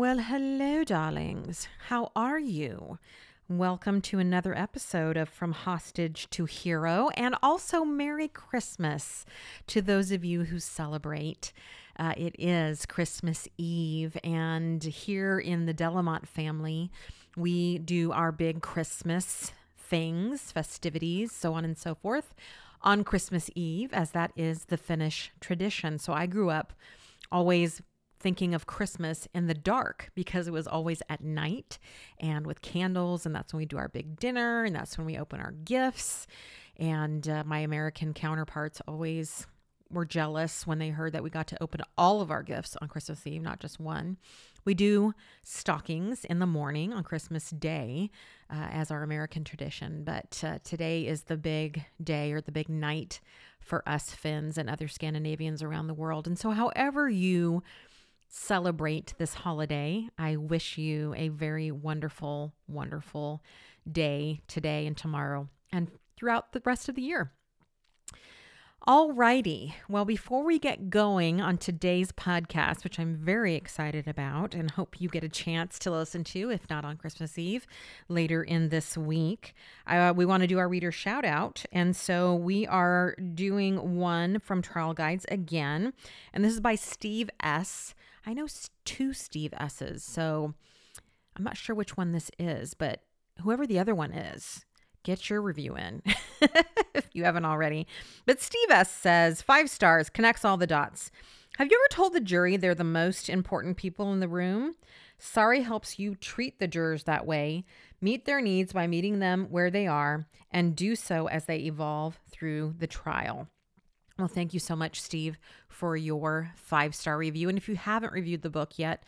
Well, hello, darlings. How are you? Welcome to another episode of From Hostage to Hero, and also Merry Christmas to those of you who celebrate. Uh, it is Christmas Eve, and here in the de la Motte family, we do our big Christmas things, festivities, so on and so forth, on Christmas Eve, as that is the Finnish tradition. So I grew up always thinking of Christmas in the dark because it was always at night and with candles. And that's when we do our big dinner and that's when we open our gifts. And uh, my American counterparts always were jealous when they heard that we got to open all of our gifts on Christmas Eve, not just one. We do stockings in the morning on Christmas Day uh, as our American tradition, but uh, today is the big day or the big night for us Finns and other Scandinavians around the world. And so, however, you celebrate this holiday, I wish you a very wonderful, wonderful day today and tomorrow and throughout the rest of the year. Alrighty. Well, before we get going on today's podcast, which I'm very excited about and hope you get a chance to listen to, if not on Christmas Eve, later in this week, uh, we want to do our reader shout out. And so we are doing one from Trial Guides again. And this is by Steve S. I know two Steve S's. So I'm not sure which one this is, but whoever the other one is, get your review in if you haven't already. But Steve S says five stars, connects all the dots. Have you ever told the jury they're the most important people in the room? Sari helps you treat the jurors that way, meet their needs by meeting them where they are, and do so as they evolve through the trial. Well, thank you so much, Steve, for your five star review. And if you haven't reviewed the book yet,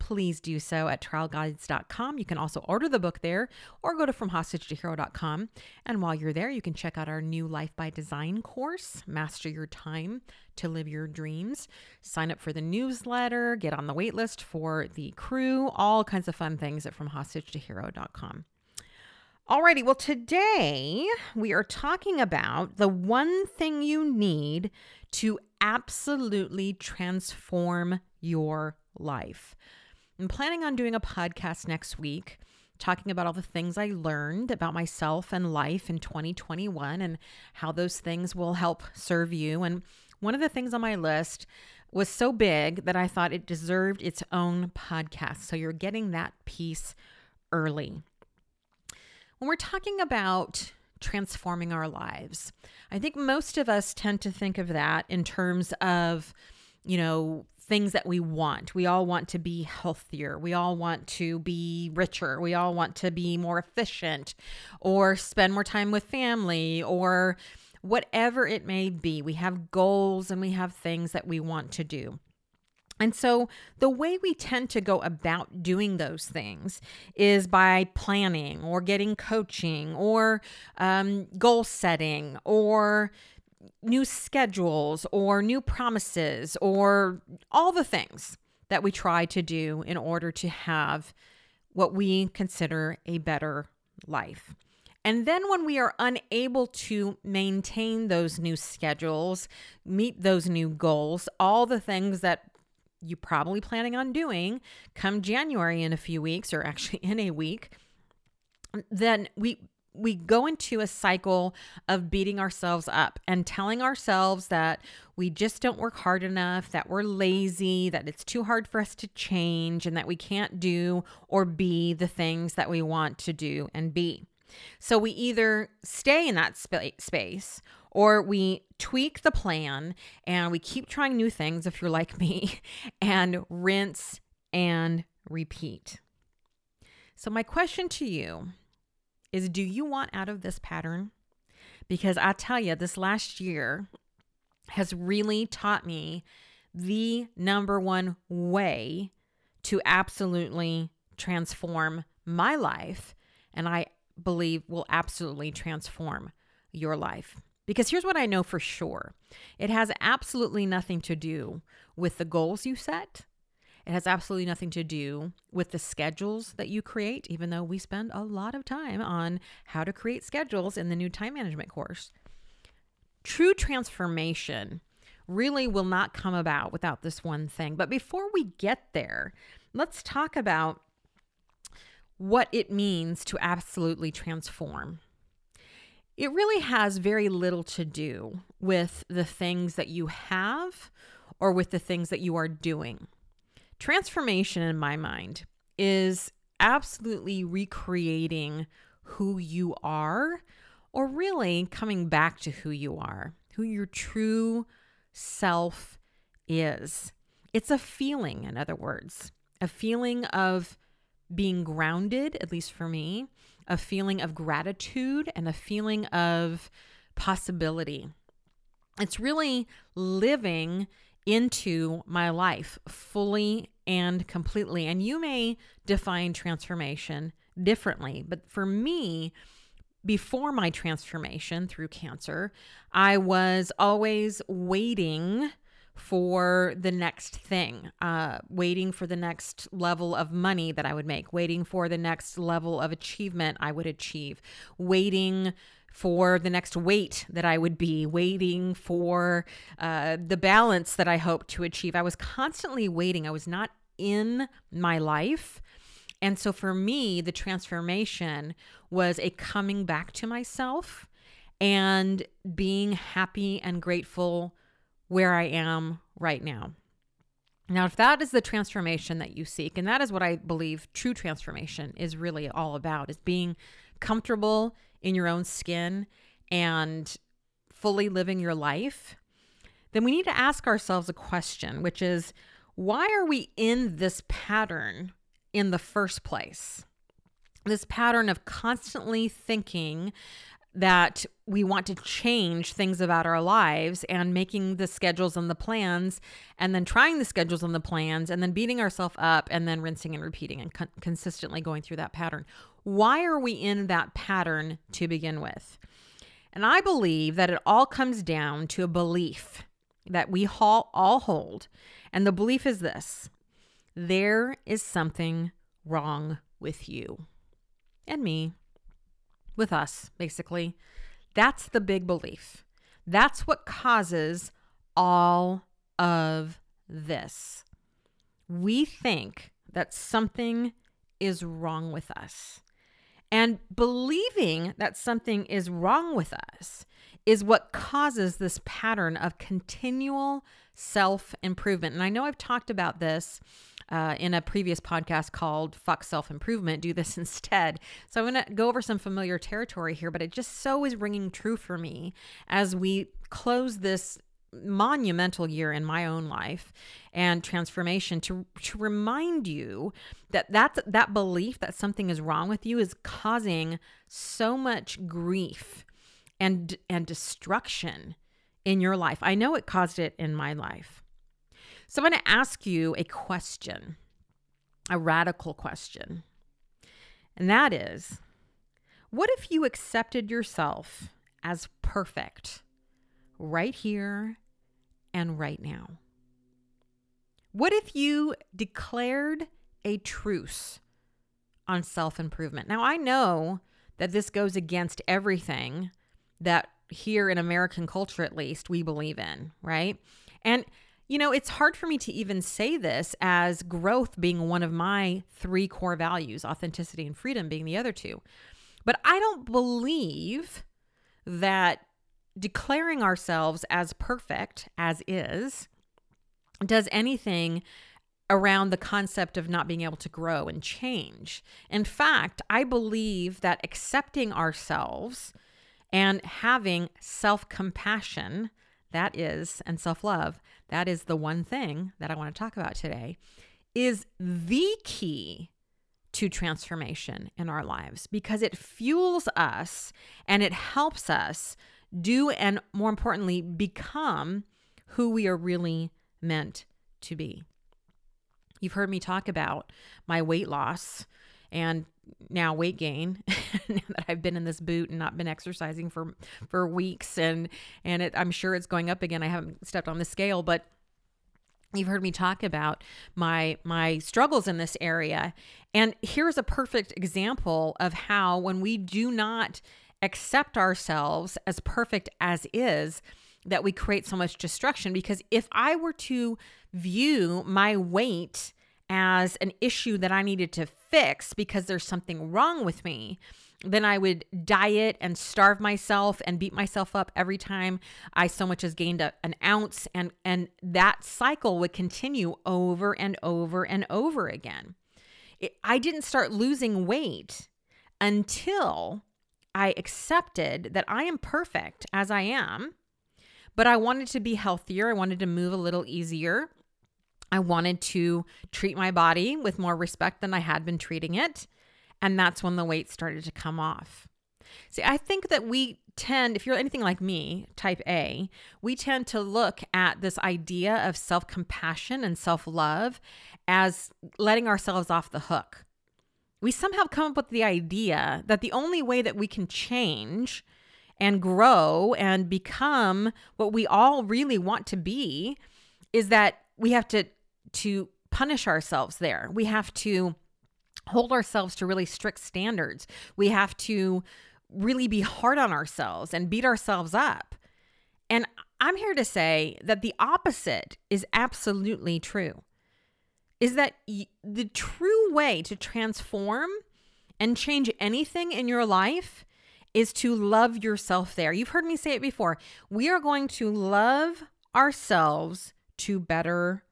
please do so at trialguides.com. You can also order the book there or go to FromHostageToHero.com. And while you're there, you can check out our new Life by Design course, Master Your Time to Live Your Dreams. Sign up for the newsletter, get on the waitlist for the crew, all kinds of fun things at FromHostageToHero.com. Alrighty, well, today we are talking about the one thing you need to absolutely transform your life. I'm planning on doing a podcast next week talking about all the things I learned about myself and life in 2021 and how those things will help serve you. And one of the things on my list was so big that I thought it deserved its own podcast. So you're getting that piece early. When we're talking about transforming our lives, I think most of us tend to think of that in terms of, you know, things that we want. We all want to be healthier. We all want to be richer. We all want to be more efficient or spend more time with family or whatever it may be. We have goals and we have things that we want to do. And so, the way we tend to go about doing those things is by planning or getting coaching or um, goal setting or new schedules or new promises or all the things that we try to do in order to have what we consider a better life. And then when we are unable to maintain those new schedules, meet those new goals, all the things that you're probably planning on doing come January in a few weeks or actually in a week, then we we go into a cycle of beating ourselves up and telling ourselves that we just don't work hard enough, that we're lazy, that it's too hard for us to change, and that we can't do or be the things that we want to do and be. So we either stay in that sp- space or we tweak the plan and we keep trying new things if you're like me and rinse and repeat. So, my question to you is do you want out of this pattern? Because I tell you, this last year has really taught me the number one way to absolutely transform my life and I believe will absolutely transform your life. Because here's what I know for sure it has absolutely nothing to do with the goals you set. It has absolutely nothing to do with the schedules that you create, even though we spend a lot of time on how to create schedules in the new time management course. True transformation really will not come about without this one thing. But before we get there, let's talk about what it means to absolutely transform. It really has very little to do with the things that you have or with the things that you are doing. Transformation, in my mind, is absolutely recreating who you are, or really coming back to who you are, who your true self is. It's a feeling, in other words, a feeling of being grounded, at least for me, a feeling of gratitude and a feeling of possibility. It's really living into my life fully and completely. And you may define transformation differently, but for me, before my transformation through cancer, I was always waiting for the next thing, uh, waiting for the next level of money that I would make, waiting for the next level of achievement I would achieve, waiting for the next weight that I would be, waiting for uh, the balance that I hoped to achieve. I was constantly waiting. I was not in my life. And so for me, the transformation was a coming back to myself and being happy and grateful where I am right now. Now, if that is the transformation that you seek, and that is what I believe true transformation is really all about, is being comfortable in your own skin and fully living your life, then we need to ask ourselves a question, which is why are we in this pattern in the first place? This pattern of constantly thinking that we want to change things about our lives and making the schedules and the plans and then trying the schedules and the plans and then beating ourselves up and then rinsing and repeating and con- consistently going through that pattern. Why are we in that pattern to begin with? And I believe that it all comes down to a belief that we all, all hold. And the belief is this there is something wrong with you and me with us, basically. That's the big belief. That's what causes all of this. We think that something is wrong with us. And believing that something is wrong with us is what causes this pattern of continual self improvement. And I know I've talked about this uh, in a previous podcast called Fuck Self Improvement, do this instead. So I'm going to go over some familiar territory here, but it just so is ringing true for me as we close this monumental year in my own life and transformation to, to remind you that that that belief that something is wrong with you is causing so much grief and and destruction in your life. I know it caused it in my life. So I'm going to ask you a question, a radical question. And that is what if you accepted yourself as perfect right here and right now? What if you declared a truce on self improvement? Now, I know that this goes against everything that here in American culture, at least, we believe in, right? And you know, it's hard for me to even say this as growth being one of my three core values, authenticity and freedom being the other two. But I don't believe that declaring ourselves as perfect as is does anything around the concept of not being able to grow and change. In fact, I believe that accepting ourselves and having self compassion that is, and self love, that is the one thing that I want to talk about today, is the key to transformation in our lives because it fuels us and it helps us do and more importantly, become who we are really meant to be. You've heard me talk about my weight loss and now weight gain now that I've been in this boot and not been exercising for for weeks and and it, I'm sure it's going up again. I haven't stepped on the scale, but you've heard me talk about my my struggles in this area. And here's a perfect example of how when we do not accept ourselves as perfect as is, that we create so much destruction because if I were to view my weight as an issue that I needed to fix because there's something wrong with me, then I would diet and starve myself and beat myself up every time I so much as gained a, an ounce and and that cycle would continue over and over and over again. It, I didn't start losing weight until I accepted that I am perfect as I am, but I wanted to be healthier, I wanted to move a little easier. I wanted to treat my body with more respect than I had been treating it. And that's when the weight started to come off. See, I think that we tend, if you're anything like me, type A, we tend to look at this idea of self compassion and self love as letting ourselves off the hook. We somehow come up with the idea that the only way that we can change and grow and become what we all really want to be is that we have to to punish ourselves there. We have to hold ourselves to really strict standards. We have to really be hard on ourselves and beat ourselves up. And I'm here to say that the opposite is absolutely true. Is that the true way to transform and change anything in your life is to love yourself there. You've heard me say it before. We are going to love ourselves to better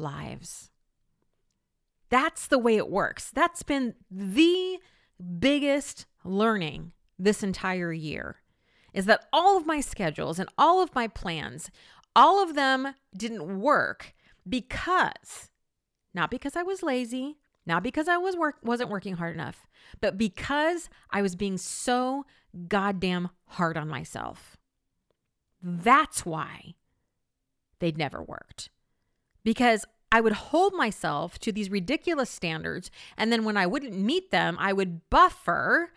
lives. That's the way it works. That's been the biggest learning this entire year is that all of my schedules and all of my plans, all of them didn't work because not because I was lazy, not because I was work wasn't working hard enough, but because I was being so goddamn hard on myself. That's why they'd never worked. Because I would hold myself to these ridiculous standards. And then when I wouldn't meet them, I would buffer.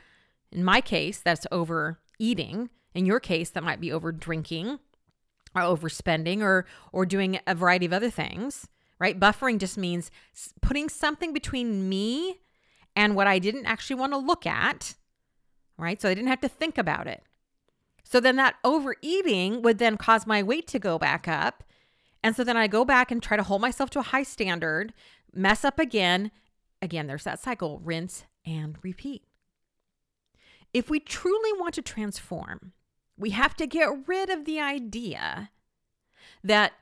In my case, that's overeating. In your case, that might be over drinking or overspending or, or doing a variety of other things, right? Buffering just means putting something between me and what I didn't actually want to look at, right? So I didn't have to think about it. So then that overeating would then cause my weight to go back up. And so then I go back and try to hold myself to a high standard, mess up again. Again, there's that cycle rinse and repeat. If we truly want to transform, we have to get rid of the idea that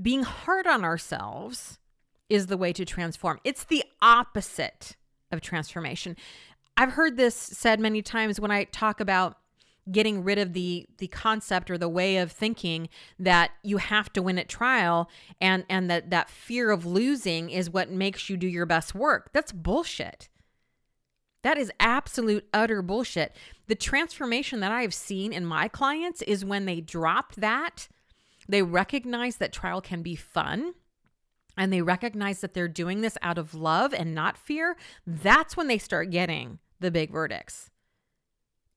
being hard on ourselves is the way to transform. It's the opposite of transformation. I've heard this said many times when I talk about getting rid of the the concept or the way of thinking that you have to win at trial and and that that fear of losing is what makes you do your best work. That's bullshit. That is absolute utter bullshit. The transformation that i've seen in my clients is when they drop that they recognize that trial can be fun and they recognize that they're doing this out of love and not fear that's when they start getting the big verdicts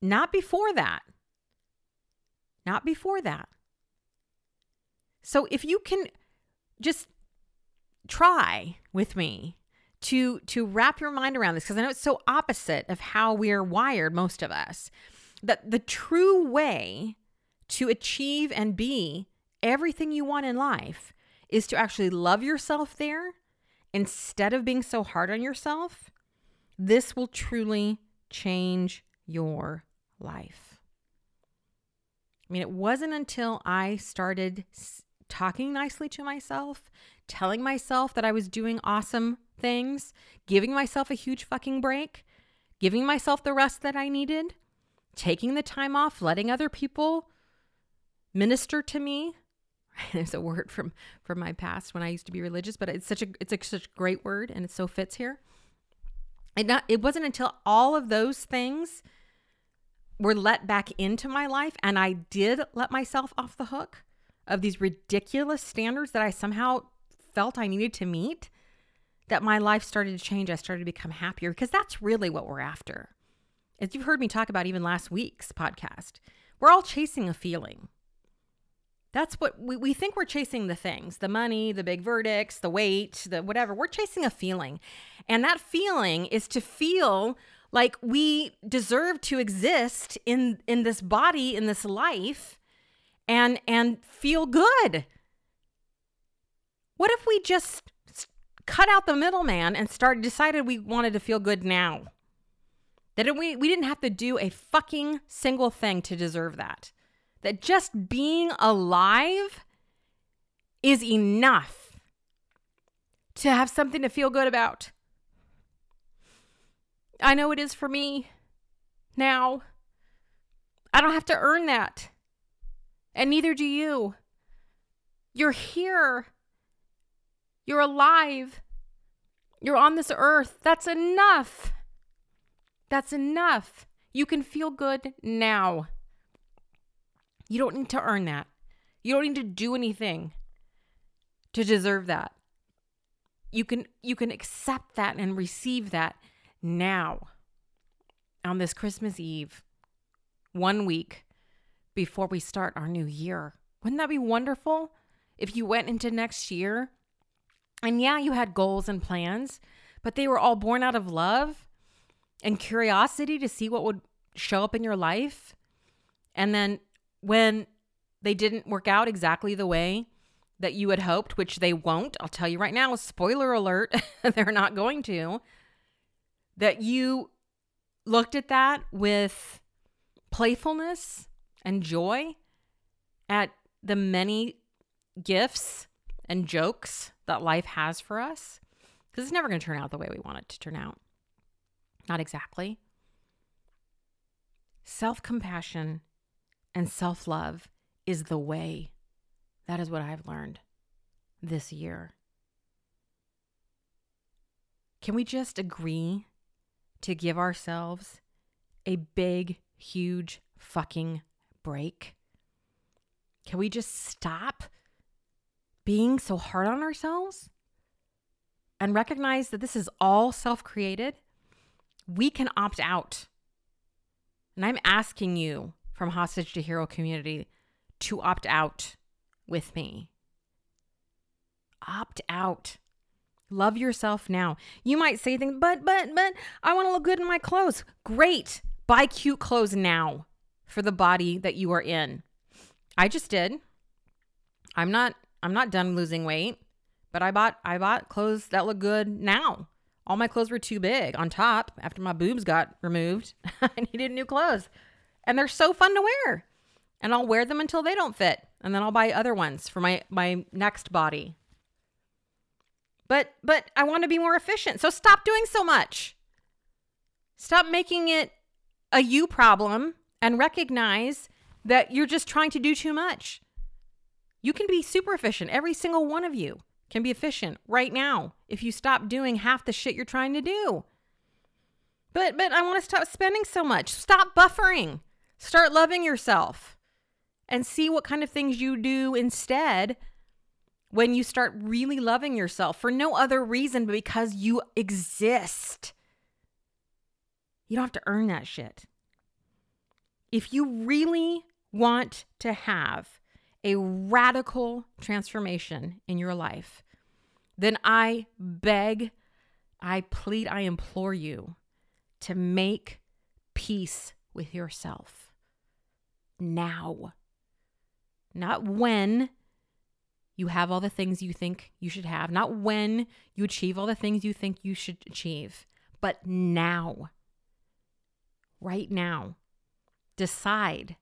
not before that. Not before that. So if you can just try with me to to wrap your mind around this because I know it's so opposite of how we're wired most of us that the true way to achieve and be everything you want in life is to actually love yourself there instead of being so hard on yourself. This will truly change your life. I mean, it wasn't until I started talking nicely to myself, telling myself that I was doing awesome things, giving myself a huge fucking break, giving myself the rest that I needed, taking the time off, letting other people minister to me. There's a word from from my past when I used to be religious, but it's such a it's a, such a great word and it so fits here. It not it wasn't until all of those things were let back into my life and I did let myself off the hook of these ridiculous standards that I somehow felt I needed to meet, that my life started to change. I started to become happier because that's really what we're after. As you've heard me talk about even last week's podcast, we're all chasing a feeling. That's what we, we think we're chasing the things the money, the big verdicts, the weight, the whatever. We're chasing a feeling. And that feeling is to feel like we deserve to exist in in this body in this life and and feel good. What if we just cut out the middleman and started decided we wanted to feel good now? That we we didn't have to do a fucking single thing to deserve that. That just being alive is enough to have something to feel good about. I know it is for me now. I don't have to earn that. And neither do you. You're here. You're alive. You're on this earth. That's enough. That's enough. You can feel good now. You don't need to earn that. You don't need to do anything to deserve that. You can you can accept that and receive that now on this Christmas Eve, one week before we start our new year. Wouldn't that be wonderful if you went into next year and yeah, you had goals and plans, but they were all born out of love and curiosity to see what would show up in your life. And then when they didn't work out exactly the way that you had hoped, which they won't, I'll tell you right now, spoiler alert, they're not going to, that you looked at that with playfulness and joy at the many gifts and jokes that life has for us. Because it's never going to turn out the way we want it to turn out. Not exactly. Self compassion and self love is the way. That is what I've learned this year. Can we just agree to give ourselves a big, huge fucking break? Can we just stop being so hard on ourselves and recognize that this is all self created? We can opt out. And I'm asking you from Hostage to Hero community to opt out with me. Opt out. Love yourself now. You might say things, but, but, but, I want to look good in my clothes. Great. Buy cute clothes now for the body that you are in. I just did. I'm not, I'm not done losing weight, but I bought, I bought clothes that look good now. All my clothes were too big on top after my boobs got removed. I needed new clothes and they're so fun to wear. And I'll wear them until they don't fit, and then I'll buy other ones for my my next body. But but I want to be more efficient. So stop doing so much. Stop making it a you problem and recognize that you're just trying to do too much. You can be super efficient. Every single one of you can be efficient right now if you stop doing half the shit you're trying to do. But but I want to stop spending so much. Stop buffering. Start loving yourself and see what kind of things you do instead when you start really loving yourself for no other reason but because you exist. You don't have to earn that shit. If you really want to have a radical transformation in your life, then I beg, I plead, I implore you to make peace with yourself now. Not when you have all the things you think you should have, not when you achieve all the things you think you should achieve, but now. Right now. Decide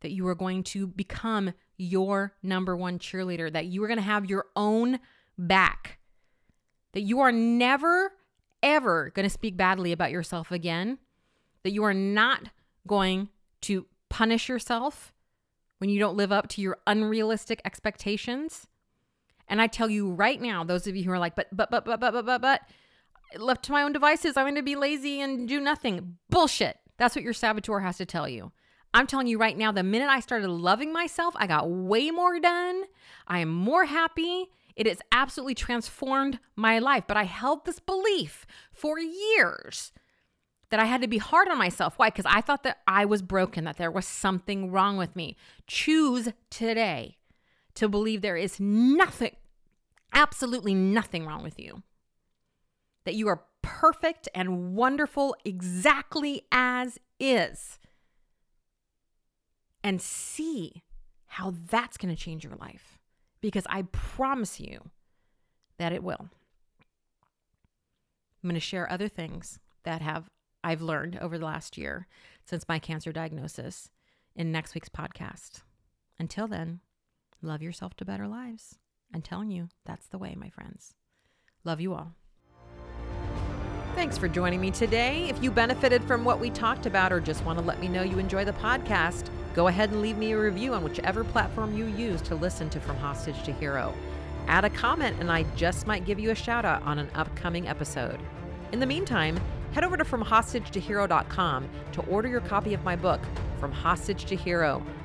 that you are going to become your number one cheerleader, that you are going to have your own back, that you are never, ever going to speak badly about yourself again, that you are not going to punish yourself when you don't live up to your unrealistic expectations. And I tell you right now, those of you who are like, but, but, but, but, but, but, but, but, left to my own devices, I'm going to be lazy and do nothing. Bullshit. That's what your saboteur has to tell you. I'm telling you right now, the minute I started loving myself, I got way more done. I am more happy It has absolutely transformed my life. But I held this belief for years that I had to be hard on myself. Why? Because I thought that I was broken, that there was something wrong with me. Choose today to believe there is nothing, absolutely nothing wrong with you. That you are perfect and wonderful exactly as is. And see how that's going to change your life. Because I promise you that it will. I'm going to share other things that have I've learned over the last year since my cancer diagnosis in next week's podcast. Until then, love yourself to better lives. I'm telling you, that's the way, my friends. Love you all. Thanks for joining me today. If you benefited from what we talked about or just want to let me know you enjoy the podcast, go ahead and leave me a review on whichever platform you use to listen to From Hostage to Hero. Add a comment, and I just might give you a shout out on an upcoming episode. In the meantime, head over to FromHostageToHero.com to order your copy of my book, From Hostage to Hero